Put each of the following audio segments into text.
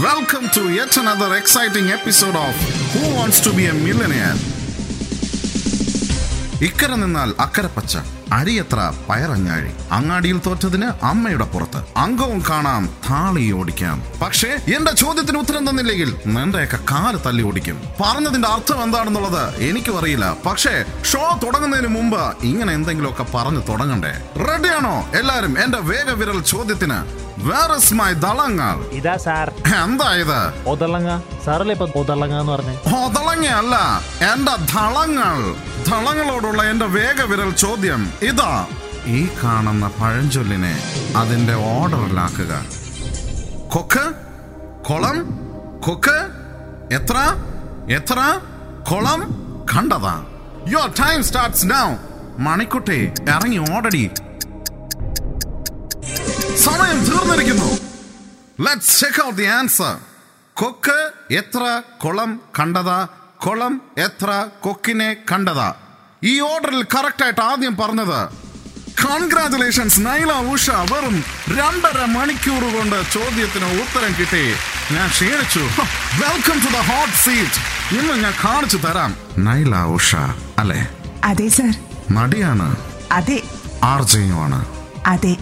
Welcome to yet another exciting episode of Who Wants to Be a Millionaire? ഇക്കര നിന്നാൽ അക്കര പച്ച അരിയത്ര പയറങ്ങാഴി. അങ്ങാടിയിൽ തോറ്റതിന് അമ്മയുടെ പുറത്ത്. അംഗവും കാണാം താളി ഓടിക്കാം. പക്ഷേ എന്റെ ചോദ്യത്തിന് ഉത്തരം തന്നില്ലെങ്കിൽ നിന്റെയൊക്കെ കാൽ തല്ലി ഓടിക്കും. പറഞ്ഞതിന്റെ അർത്ഥം എന്താണെന്നുള്ളത് എനിക്കും അറിയില്ല. പക്ഷേ ഷോ തുടങ്ങുന്നതിന് മുമ്പ് ഇങ്ങനെ എന്തെങ്കിലുമൊക്കെ പറഞ്ഞു തുടങ്ങണ്ടേ? റെഡിയാണോ എല്ലാരും എന്റെ വേഗവിരൽ ചോദ്യത്തിന് വേർ ഇസ് മൈ ദളങ്ങൾ? ഇതാ സാർ. എന്താ ഇത്? ഒതളങ്ങ സാറല്ലേ ഇപ്പൊ ഒതളങ്ങ എന്ന് പറഞ്ഞേ? ഒതളങ്ങയല്ല എന്റെ ധളങ്ങൾ ധളങ്ങളോടുള്ള എന്റെ വേഗവിരൽ ചോദ്യം ഇതാ. ഈ കാണുന്ന പഴഞ്ചൊല്ലിനെ അതിന്റെ ഓർഡറിലാക്കുക. കൊക്ക് കൊളം കൊക്ക് എത്ര എത്ര കൊളം കണ്ടതാ. Your time starts now Manikutty ഇറങ്ങി ഓടടി. സമയം തീർന്നിരിക്കുന്നു. Let's check out the answer കൊക്ക് എത്ര കുളം കണ്ടതാ. കുളം എത്ര കൊക്കിനെ കണ്ടതാ. ഈ ഓർഡറിൽ കറക്റ്റ് ആയിട്ട് ആദ്യം പറഞ്ഞത് കൺഗ്രാചുലേഷൻസ് നൈല ഉഷ വെറും രണ്ടര മണിക്കൂർ കൊണ്ട് ചോദ്യത്തിന് ഉത്തരം കിട്ടി. ഞാൻ ക്ഷീണിച്ചു. Welcome to the hot seat ഇന്ന് ഞാൻ കാണിച്ചു തരാം നൈല ഉഷ അല്ലെ? അതെ സർ. നടിയാണ് അതെ. ആർജയുമാണ് അതെ.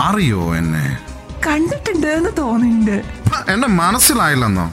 അറിയോ എന്നെ? കണ്ടിട്ടുണ്ട് എന്ന് തോന്നുന്നുണ്ട് എന്നെ മനസ്സിലായില്ലെന്നോ?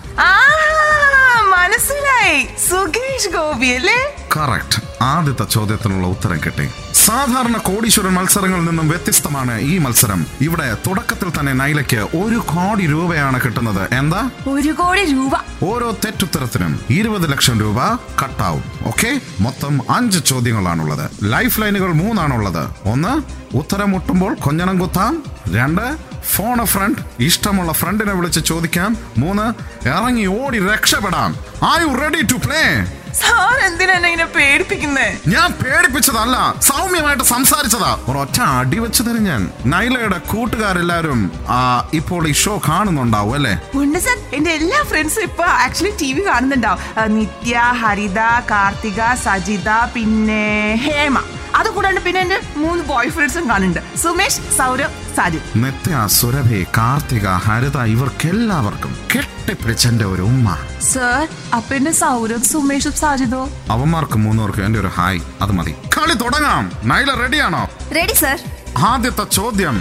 മനസ്സിലായി. സുകേഷ് ഗോപി അല്ലേ? കറക്റ്റ് ആദ്യത്തെ ചോദ്യത്തിനുള്ള ഉത്തരം കിട്ടി. സാധാരണ കോടീശ്വരൻ മത്സരങ്ങളിൽ നിന്നും വ്യത്യസ്തമാണ് ഈ മത്സരം. ഇവിടെ തുടക്കത്തിൽ തന്നെ നൈലയ്ക്ക് ഒരു കോടി രൂപയാണ് കിട്ടുന്നത്. എന്താ? ഒരു കോടി രൂപ. ഓരോ തെറ്റുത്തരത്തിനും ഇരുപത് ലക്ഷം രൂപ കട്ടാവും. ഓക്കെ? മൊത്തം അഞ്ച് ചോദ്യങ്ങളാണുള്ളത്. ലൈഫ് ലൈനുകൾ മൂന്നാണുള്ളത്. ഒന്ന് ഉത്തരം മുട്ടുമ്പോൾ കൊഞ്ഞണം കുത്താം. രണ്ട് ഫോൺ എ ഫ്രണ്ട് ഇഷ്ടമുള്ള ഫ്രണ്ടിനെ വിളിച്ച് ചോദിക്കാം. മൂന്ന് ഇറങ്ങി ഓടി രക്ഷപ്പെടാം. Are you ready to play sir എന്തിനാ എന്നെ ഇങ്ങനെ പേടിപ്പിക്കുന്നേ? ഞാൻ പേടിപ്പിച്ചതല്ല സൗമ്യമായിട്ട് സംസാരിച്ചതാ. ഒരൊറ്റ അടി വെച്ച് തരും ഞാൻ. നൈലയുടെ കൂട്ടുകാരെല്ലാരും ആ, ഇപ്പോൾ ഈ ഷോ കാണുന്നുണ്ടാവും അല്ലേ? ഉണ്ട് സർ. എന്റെ എല്ലാ ഫ്രണ്ട്സും ഇപ്പൊ ആക്ച്വലി ടി വി കാണുന്നുണ്ടാവും. ആ, നിത്യ ഹരിത കാർത്തിക സജിത പിന്നെ ഹേമ. അത് കൂടാണ്ട് പിന്നെ എന്റെ മൂന്ന് ബോയ് ഫ്രണ്ട്സും കാണുന്നുണ്ട്. സുമേഷ് സൗരവ് സാജിദ് നിത്യ സുരഭി കാർത്തിക ഹരിത ഇവർക്കെല്ലാവർക്കും കെട്ടിപ്പിടിച്ചെന്റെ ഒരു ഉമ്മ. സർ അപ്പൊ എന്റെ സൗരവ് സുമേഷും സാജിദോ അവന്മാർക്ക് മൂന്നുപേർക്കും എന്റെ ഒരു ഹായ്. അത് മതി. കളി തുടങ്ങാം. നൈല റെഡിയാണോ? റെഡി സർ ആദ്യത്തെ ചോദ്യം.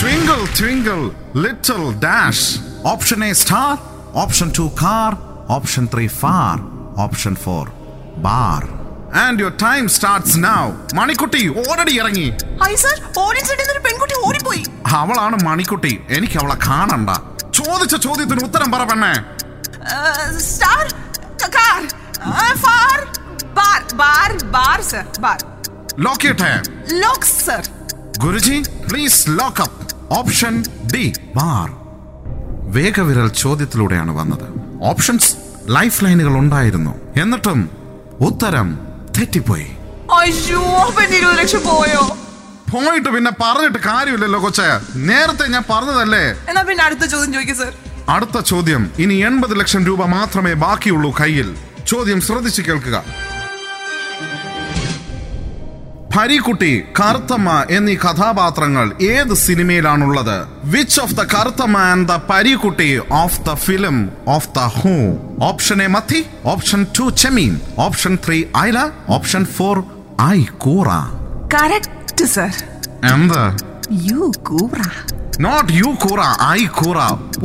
Twinkle twinkle little dash option A star option two car option three far option four bar. And your time starts now Manikutty already ഇറങ്ങി. ഹായ് സർ ഓറഞ്ച് ഒരു പെൺകുട്ടി ഓടിപ്പോയി. അവളാണ് മണിക്കുട്ടി. എനിക്ക് അവളെ കാണണ്ട. ചോദിച്ച ചോദ്യത്തിന് ഉത്തരം പറ പെണ്ണേ. Star car. Far. Bar bar bar sir bar. ലോക്കിയട്ടെ lock sir. Guruji please lock up option D bar. വേഗവിരൽ ചോദ്യത്തിലൂടെയാണ് വന്നത്. ഓപ്ഷൻസ് ലൈഫ് ലൈനുകൾ ഉണ്ടായിരുന്നു. എന്നിട്ടും ഉത്തരം തെറ്റിപ്പോയി. അയ്യോ അപ്പൊ എന്റെ ഇരുപത് ലക്ഷം പോയോ? പോയിട്ട് പിന്നെ പറഞ്ഞിട്ട് കാര്യമില്ലല്ലോ കൊച്ചേ. നേരത്തെ ഞാൻ പറഞ്ഞതല്ലേ? എന്നാ പിന്നെ അടുത്ത ചോദ്യം ചോദിക്കും സർ അടുത്ത ചോദ്യം ഇനി എൺപത് ലക്ഷം രൂപ മാത്രമേ ബാക്കിയുള്ളൂ കയ്യിൽ. ചോദ്യം ശ്രദ്ധിച്ചു കേൾക്കുക. ഭരിക്കുട്ടി കറുത്തമ്മ എന്നീ കഥാപാത്രങ്ങൾ ഏത് സിനിമയിലാണുള്ളത്? Which of the Karuthamma and the Parikutty of the film of the who option A മത്തി option two Chemmeen option three Aila option four I കൂറ കറക്റ്റ് സർ എന്ത് യു കൂറ. നോട്ട് യു കൂറ ഐ കൂറ.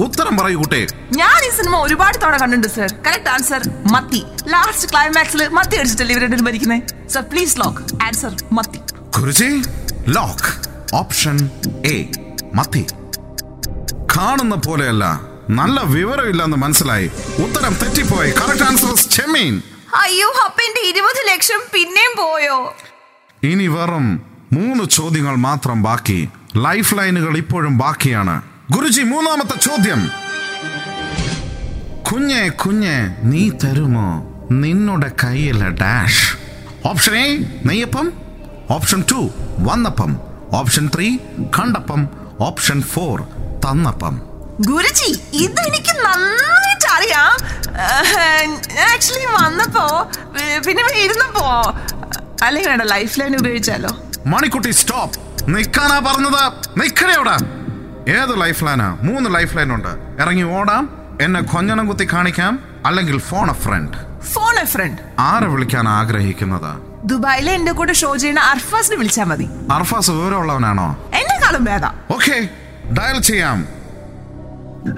ഉത്തരം പറയൂ കുട്ടേ. ഞാൻ ഈ സിനിമ ഒരുപാട് തവണ കണ്ടിട്ടുണ്ട് സർ കറക്റ്റ് ആൻസർ മത്തി. ലാസ്റ്റ് ക്ലൈമാക്സിൽ മത്തി അടിച്ചിട്ടല്ലേ മരിക്കുന്നത് സർ പ്ലീസ് ലോക്ക് ആൻസർ മത്തി. ഗുരുജി ലോക്ക് ഓപ്ഷൻ എ മത്തി. കാണുന്ന പോലെയല്ല. നല്ല വിവരമില്ലെന്ന് മനസ്സിലായി. ഉത്തരം തെറ്റിപ്പോയി. കറക്റ്റ് ആൻസർ ചെമ്മീൻ. അയ്യോ അപ്പൊ എന്റെ ഇരുപത് ലക്ഷം പിന്നെയും പോയോ? ഇനി വെറും മൂന്ന് ചോദ്യങ്ങൾ മാത്രം ബാക്കി. ലൈഫ് ലൈനുകൾ ഇപ്പോഴും ബാക്കിയാണ്. ഗുരുജി മൂന്നാമത്തെ ചോദ്യം. കുഞ്ഞെ കുഞ്ഞെ നീ തരുമോ? നിന്നുടെ കയ്യിലെ ഡാഷ് ഓപ്ഷൻ എ നെയ്യപ്പം. ഓപ്ഷൻ ടു വന്നപ്പം. ഓപ്ഷൻ ത്രീ കണ്ടപ്പം. ഓപ്ഷൻ ഫോർ തന്നപ്പം. ഗുരുജി ഇത് എനിക്ക് നന്നായിട്ട് അറിയാം. ആക്ച്വലി വന്നപ്പോ പിന്നെ ഇരുന്നപ്പോ അല്ലെങ്കിൽ ലൈഫ് ലൈൻ ഉപയോഗിച്ചാലോ? മണിക്കുട്ടി സ്റ്റോപ്പ് നിൽക്കാനാ പറഞ്ഞത്. നിൽക്കണേ അവിടെ. ഏത് ലൈഫ് ലൈനാ മൂന്ന് ലൈഫ് ലൈൻ ഉണ്ട്. ഇറങ്ങി ഓടാം. എന്നെ കൊഞ്ഞണം കുത്തി കാണിക്കാം. അല്ലെങ്കിൽ phone a friend phone a friend ആരെ വിളിക്കാൻ ആഗ്രഹിക്കുന്നത്? ദുബായിലെ എന്റെ കൂടെ ഷോ ചെയ്യുന്ന അർഫാസിനെ വിളിച്ചാൽ മതി. അർഫാസ് വിവരമുള്ളവനാണോ? എന്നെക്കാളും ഭേദം. ഓക്കെ ഡയൽ ചെയ്യാം.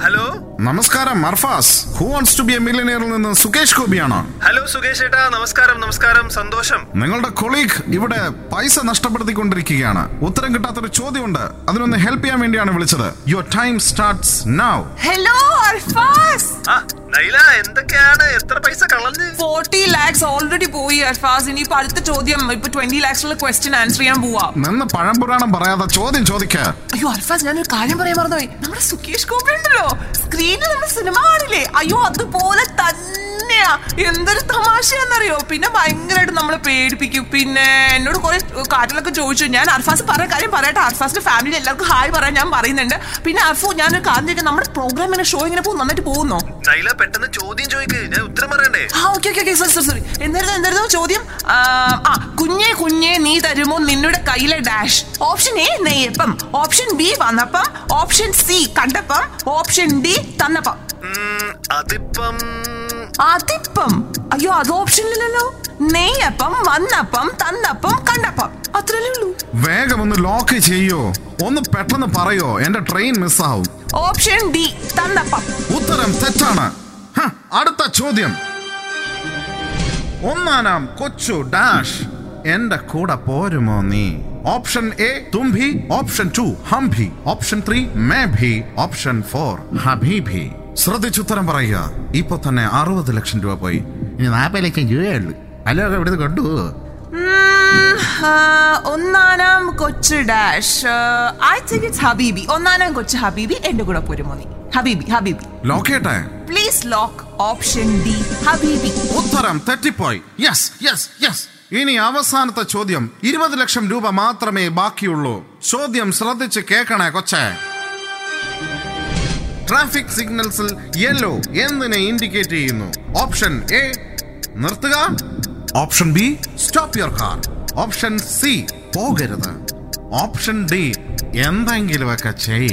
ഹലോ നമസ്കാരം Arfas. Who wants to be a മില്ലിയനിയറിൽ നിന്ന് സുകേഷ് ഗോപിയാണോ. ഹലോ സുകേഷ് ഏട്ടാ. നമസ്കാരം നമസ്കാരം. സന്തോഷം. നിങ്ങളുടെ കൊളീഗ് ഇവിടെ പൈസ നഷ്ടപ്പെടുത്തിക്കൊണ്ടിരിക്കുകയാണ്. ഉത്തരം കിട്ടാത്തൊരു ചോദ്യമുണ്ട്. അതിനൊന്ന് ഹെൽപ്പ് ചെയ്യാൻ വേണ്ടിയാണ് വിളിച്ചത്. Your time starts now hello Arfas. Naila എന്തൊക്കെയാണ്? എത്ര പൈസ കളഞ്ഞ്? ഫോർട്ടി ലാക്സ് ഓൾറെഡി പോയി അർഫാസ്. ഇനിയിപ്പോ അടുത്ത ചോദ്യം ഇപ്പൊ ട്വന്റി ലാക്സിലുള്ള ക്വസ്റ്റ്യൻ ആൻസർ ചെയ്യാൻ പോവാ. നിന്ന് പഴംപുരാണം പറയാതെ ചോദ്യം ചോദിക്ക. അയ്യോ അർഫാസ് ഞാനൊരു കാര്യം പറയാൻ മറന്നുപോയി. നമ്മുടെ സുകേഷ് ഗോപി ഉണ്ടല്ലോ. സ്ക്രീനിൽ നമ്മുടെ സിനിമ കാണില്ലേ? അയ്യോ അതുപോലെ തന്നെയാ. എന്തൊരു തമാശയാന്നറിയോ? പിന്നെ ഭയങ്കരമായിട്ട് നമ്മളെ പേടിപ്പിക്കും. പിന്നെ എന്നോട് കുറെ കാര്യങ്ങളൊക്കെ ചോദിച്ചു. ഞാൻ അർഫാസ് പറഞ്ഞ കാര്യം പറയട്ടെ. അർഫാസിന്റെ ഫാമിലി എല്ലാവർക്കും ഹായ് പറയാൻ ഞാൻ പറയുന്നുണ്ട്. പിന്നെ അർഫു ഞാനൊരു കാര്യം ചോദിക്കാം നമ്മുടെ പ്രോഗ്രാം ഇങ്ങനെ ഷോ ഇങ്ങനെ പോകും നന്നായിട്ട് പോകുന്നോ? നൈല പെട്ടെന്ന് ചോദ്യം ചോദിക്ക്. ഞാൻ ഉത്തരം പറയണ്ടേ? ആ ഓക്കെ ഓക്കെ സോറി സോറി എന്തായിരുന്നു എന്തായിരുന്നു ചോദ്യം? ആ, കുഞ്ഞെ തരുമോ നിന്നുടെ കയ്യിലെ ഡാഷ് ഓപ്ഷൻ എ നെയ്യപ്പം ഓപ്ഷൻ ബി വന്നപ്പം ഓപ്ഷൻ സി കണ്ടപ്പം ഓപ്ഷൻ ഡി തന്നപ്പം. അതിപ്പം അതിപ്പം. അയ്യോ അത് ഓപ്ഷനിലല്ലോ നെയ്യപ്പം വന്നപ്പം തന്നപ്പം കണ്ടപ്പം. അത്രല്ലേ ഉള്ളൂ. വേഗം ഒന്ന് ലോക്ക് ചെയ്യോ? ഒന്ന് പെട്ടെന്ന് പറയോ? എന്റെ ട്രെയിൻ മിസ്സാവും ഓപ്ഷൻ ഡി തന്നപ്പം. ഉത്തരം തെറ്റാണ്. അടുത്ത ചോദ്യം. ഒന്നാനാം കൊച്ചു ഡാഷ് എന്റെ കൂടെ പോരുമോ നീ? ഓപ്ഷൻ എ തുംഭി. ഓപ്ഷൻ ടു ഹംഭി. ഓപ്ഷൻ ത്രീ മേ ഭി ഓപ്ഷൻ ഫോർ ഹബീഭി ശ്രദ്ധിച്ചുത്തരം പറയുക. ഇപ്പൊ തന്നെ അറുപത് ലക്ഷം രൂപ പോയി. ഇനി നാൽപ്പത് ലക്ഷം രൂപയുള്ളു അല്ലോ ഇവിടുന്ന് കൊണ്ടു ഉം, ആ, ഒന്നാനാം കൊച്ചു ഡാഷ്. ഐ തിങ്ക് ഇറ്റ്സ് ഹബീബി. ഒന്നാനാം കൊച്ചു ഹബീബി എന്റെ കൂടെ പോരുമോ നീ? ഹബീബി ഹബീബി. ചെയ്യട്ടെ പ്ലീസ് ലോക്ക് ഓപ്ഷൻ ഡി ഹബീബി. ഉത്തരം തെറ്റിപ്പോയി. യെസ് യെസ് യെസ് ഇനി അവസാനത്തെ ചോദ്യം. ഇരുപത് ലക്ഷം രൂപ മാത്രമേ ബാക്കിയുള്ളൂ. ചോദ്യം ശ്രദ്ധിച്ച് കേൾക്കണേ കൊച്ചേ. ട്രാഫിക് സിഗ്നൽസിൽ യെല്ലോ എന്തിനെ ഇൻഡിക്കേറ്റ് ചെയ്യുന്നു? ഓപ്ഷൻ എ നിർത്തുക. Option B stop your car option C പോകരുത്. ഓപ്ഷൻ ഡി എന്തെങ്കിലുമൊക്കെ ചെയ്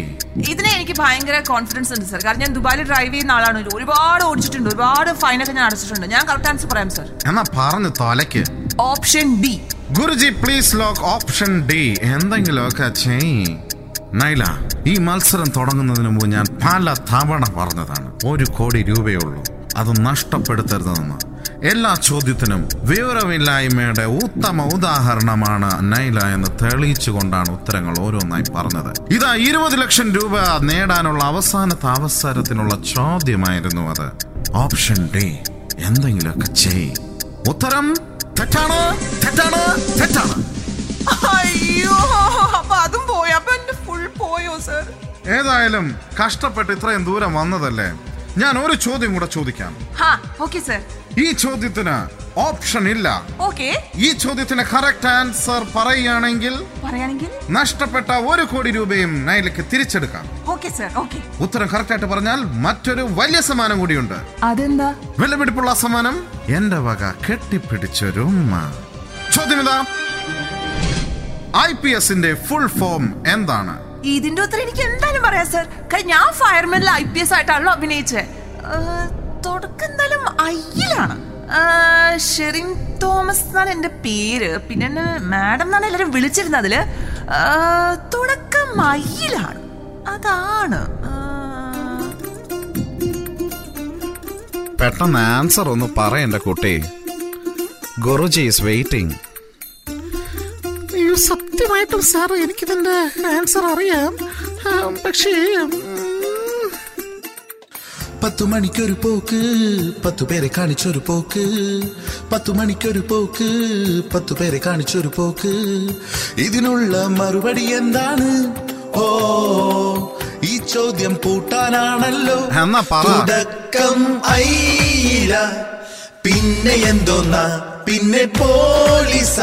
ഇതിനെ എനിക്ക് ഭയങ്കര കോൺഫിഡൻസ് ഉണ്ട് സർ കാരണം ഞാൻ ദുബായിൽ ഡ്രൈവ് ചെയ്യുന്ന ആളാണ്. ഒരുപാട് ഓടിച്ചിട്ടുണ്ട് ഒരുപാട് ഫൈനൊക്കെ ഞാൻ അടച്ചിട്ടുണ്ട്. ഞാൻ കറക്റ്റ് ആൻസർ പറയാം സർ എന്നാ പറഞ്ഞു തോലയ്ക്ക്. Option B Guruji please lock option D എന്തെങ്കിലുമൊക്കെ ചെയ്. നൈല ഈ മത്സരം തുടങ്ങുന്നതിന് മുമ്പ് ഞാൻ പല തവണ പറഞ്ഞതാണ്. ഒരു കോടി രൂപയുള്ളൂ. അത് നഷ്ടപ്പെടുത്തരുതെന്ന്. എല്ലാ ചോദ്യത്തിനും വിവരമില്ലായ്മയുടെ ഉത്തമ ഉദാഹരണമാണ് നൈല എന്ന് തെളിയിച്ചുകൊണ്ടാണ് ഉത്തരങ്ങൾ ഓരോന്നായി പറഞ്ഞത്. ഇതാ ഇരുപത് ലക്ഷം രൂപ നേടാനുള്ള അവസാനത്തെ അവസരത്തിനുള്ള ചോദ്യമായിരുന്നു അത്. ഓപ്ഷൻ ഡി എന്തെങ്കിലുമൊക്കെ ചെയ്. ഉത്തരം തെറ്റാണ് തെറ്റാണ് തെറ്റാണ്. അയ്യോ അപ്പൊ അതും പോയി. അപ്പൊ എന്റെ ഫുൾ പോയോ സർ ഏതായാലും കഷ്ടപ്പെട്ട് ഇത്രയും ദൂരം വന്നതല്ലേ? ഞാൻ ഒരു ചോദ്യം കൂടെ ചോദിക്കാം. ഓക്കെ സർ ഈ ചോദ്യത്തിന് ഓപ്ഷൻ ഇല്ല. ഓക്കെ. ഈ ചോദ്യത്തിന് കറക്റ്റ് ആൻസർ പറയുകയാണെങ്കിൽ പറയുകയാണെങ്കിൽ? നഷ്ടപ്പെട്ട ഒരു കോടി രൂപയും നൈലക്ക് തിരിച്ചെടുക്കാം. Okay sir okay. ഉത്തരം കറക്റ്റ് ആയിട്ട് പറഞ്ഞാൽ മറ്റൊരു വലിയ സമ്മാനം കൂടിയുണ്ട്. അതെന്താ? വിലപിടിപ്പുള്ള സമ്മാനം എന്റെ വക കെട്ടിപ്പിടിച്ചൊരു ഉമ്മ. ചോദ്യം ഇതാ. ഐ പി എസിന്റെ ഫുൾ ഫോം എന്താണ്? ഇതിന്റെ ഉത്തരം എനിക്ക് എന്തായാലും പറയാം സർ ഞാൻ ഫയർമാനിൽ ഐ പി എസ് ആയിട്ടാണല്ലോ അഭിനയിച്ചത് തുടക്കം എന്തായാലും ഐയിലാണ് ഷെറിൻ തോമസ് എന്നാണ് എന്റെ പേര്. പിന്നെ എന്നെ മാഡം എന്നാണ് എല്ലാവരും വിളിച്ചിരുന്നത് അതിൽ. ഏഹ്, തുടക്കം ഐയിലാണ് അതാണ്. പെട്ടെന്ന് ആൻസർ ഒന്ന് പറയണ്ട കുട്ടി. ഗുരുജി ഈസ് വെയിറ്റിംഗ് സത്യമായിട്ടും സാർ എനിക്കിതിന്റെ ആൻസർ അറിയാം. പക്ഷേ പത്തു മണിക്കൊരു പോക്ക് പത്തു പേരെ കാണിച്ചൊരു പോക്ക്. പത്തു മണിക്കൊരു പോക്ക് പത്തു പേരെ കാണിച്ചൊരു പോക്ക്. ഇതിനുള്ള മറുപടി എന്താണ്? ഓ ഈ ചോദ്യം പൂട്ടാനാണല്ലോ. തുടക്കം ഐല പിന്നെ എന്തോന്നാ? പിന്നെ പോലീസ.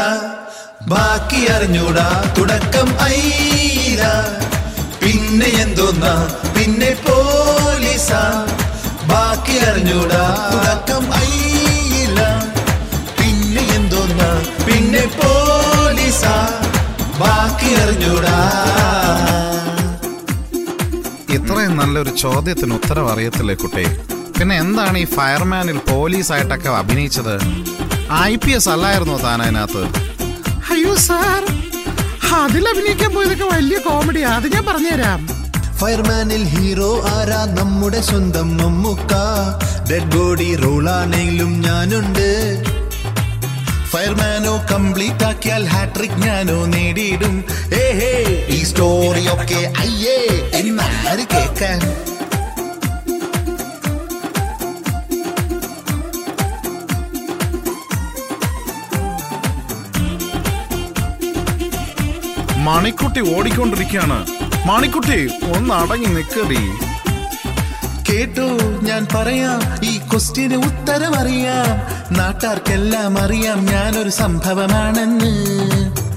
ബാക്കി അറിഞ്ഞൂടാ. തുടക്കം ഐല പിന്നെ എന്തോന്നാ? പിന്നെ പോലീസ. ബാക്കി അറിഞ്ഞൂടാ തുടക്കം അയ്യില്ല പിന്നെ എന്തോന്ന? പിന്നെ പോലീസാ. ബാക്കി അറിഞ്ഞൂടാ ഇത്രയും നല്ലൊരു ചോദ്യത്തിന് ഉത്തരം അറിയത്തില്ലേ കുട്ടി? പിന്നെ എന്താണ് ഈ ഫയർമാനിൽ പോലീസായിട്ടൊക്കെ അഭിനയിച്ചത്? ഐ പി എസ് അല്ലായിരുന്നോ താൻ അതിനകത്ത്? അയ്യോ സാർ അതിൽ അഭിനയിക്കാൻ പോയതൊക്കെ വലിയ കോമഡിയാ. അത് ഞാൻ പറഞ്ഞുതരാം. ഫയർമാനിൽ ഹീറോ ആരാ? നമ്മുടെ സ്വന്തം മമ്മൂക്ക. ഡെഡ് ബോഡി റോളാണെങ്കിലും ഞാനുണ്ട്. ഫയർമാനോ കംപ്ലീറ്റ് ആക്കിയാൽ ഹാട്രിക് ഞാനോ നേടിയിടും. ഏ ഹേ ഈ സ്റ്റോറി ഒക്കെ അയ്യേ എന്നാര് കേക്കാൻ മണിക്കുട്ടി ഓടിക്കൊണ്ടിരിക്കുകയാണ്. മണിക്കുട്ടി ഒന്ന് അടങ്ങി നിക്കടി. കേട്ടോ ഞാൻ പറയാം ഈ ക്വസ്റ്റ്യന് ഉത്തരം അറിയാം നാട്ടാർക്കെല്ലാം അറിയാം ഞാനൊരു സംഭവമാണെന്ന്.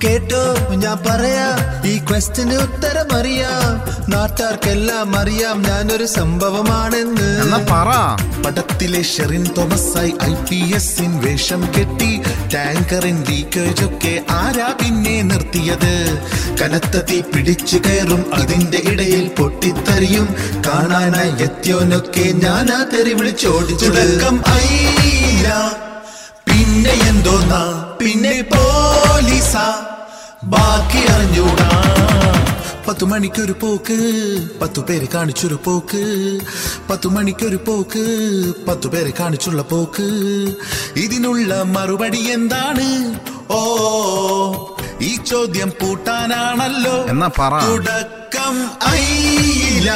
കേട്ടോ ഞാൻ പറയാം ഈ ക്വസ്റ്റ്യന് ഉത്തരം അറിയാം നാട്ടാർക്കെല്ലാം അറിയാം ഞാനൊരു സംഭവമാണെന്ന്. പറ. പടത്തിലെ ഷെറിൻ തോമസായി ഐ പി എസിൻ വേഷം കെട്ടി ടാങ്കറിൻ ലീക്കേജ് ഒക്കെ ആരാ പിന്നെ നിർത്തിയത്? കനത്ത തീ പിടിച്ചു കയറും അതിന്റെ ഇടയിൽ പൊട്ടിത്തെറിയും കാണാനായി എത്തിയോനൊക്കെ ഞാനാ തെറി വിളിച്ചോടിച്ചു പിന്നെ എന്തോന്നാ? പിന്നെ പോലീസാ ബാക്കി അറിഞ്ഞൂടാ പത്തു മണിക്കൊരു പോക്ക് പത്തു പേര് കാണിച്ചൊരു പോക്ക് പത്തു മണിക്കൊരു പോക്ക് പത്തു പേര് കാണിച്ചുള്ള പോക്ക്. ഇതിനുള്ള മറുപടി എന്താണ്? ഓ ഈ ചോദ്യം പൂട്ടാനാണല്ലോ. എന്നാ പറ. തുടക്കം അയില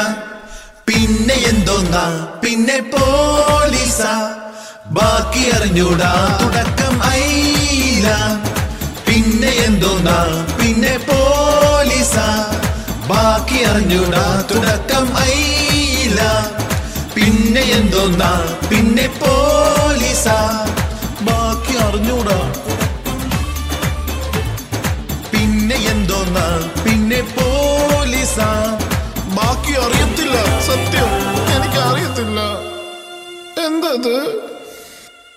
പിന്നെ എന്തോന്നാ? പിന്നെ പോലീസ. ബാക്കി അറിഞ്ഞൂടാ. തുടക്കം അയില പിന്നെ എന്തോന്നാ? പിന്നെ പോലീസാ ബാക്കി അറിഞ്ഞൂടാ തുടക്കം അയില. പിന്നെ എന്തോന്നാ പിന്നെ പോലീസ. ബാക്കി അറിഞ്ഞൂടാ. പിന്നെ എന്തോന്നാ പിന്നെ പോലീസ. ബാക്കി അറിയത്തില്ല സത്യം. എനിക്ക് അറിയത്തില്ല എന്തത്?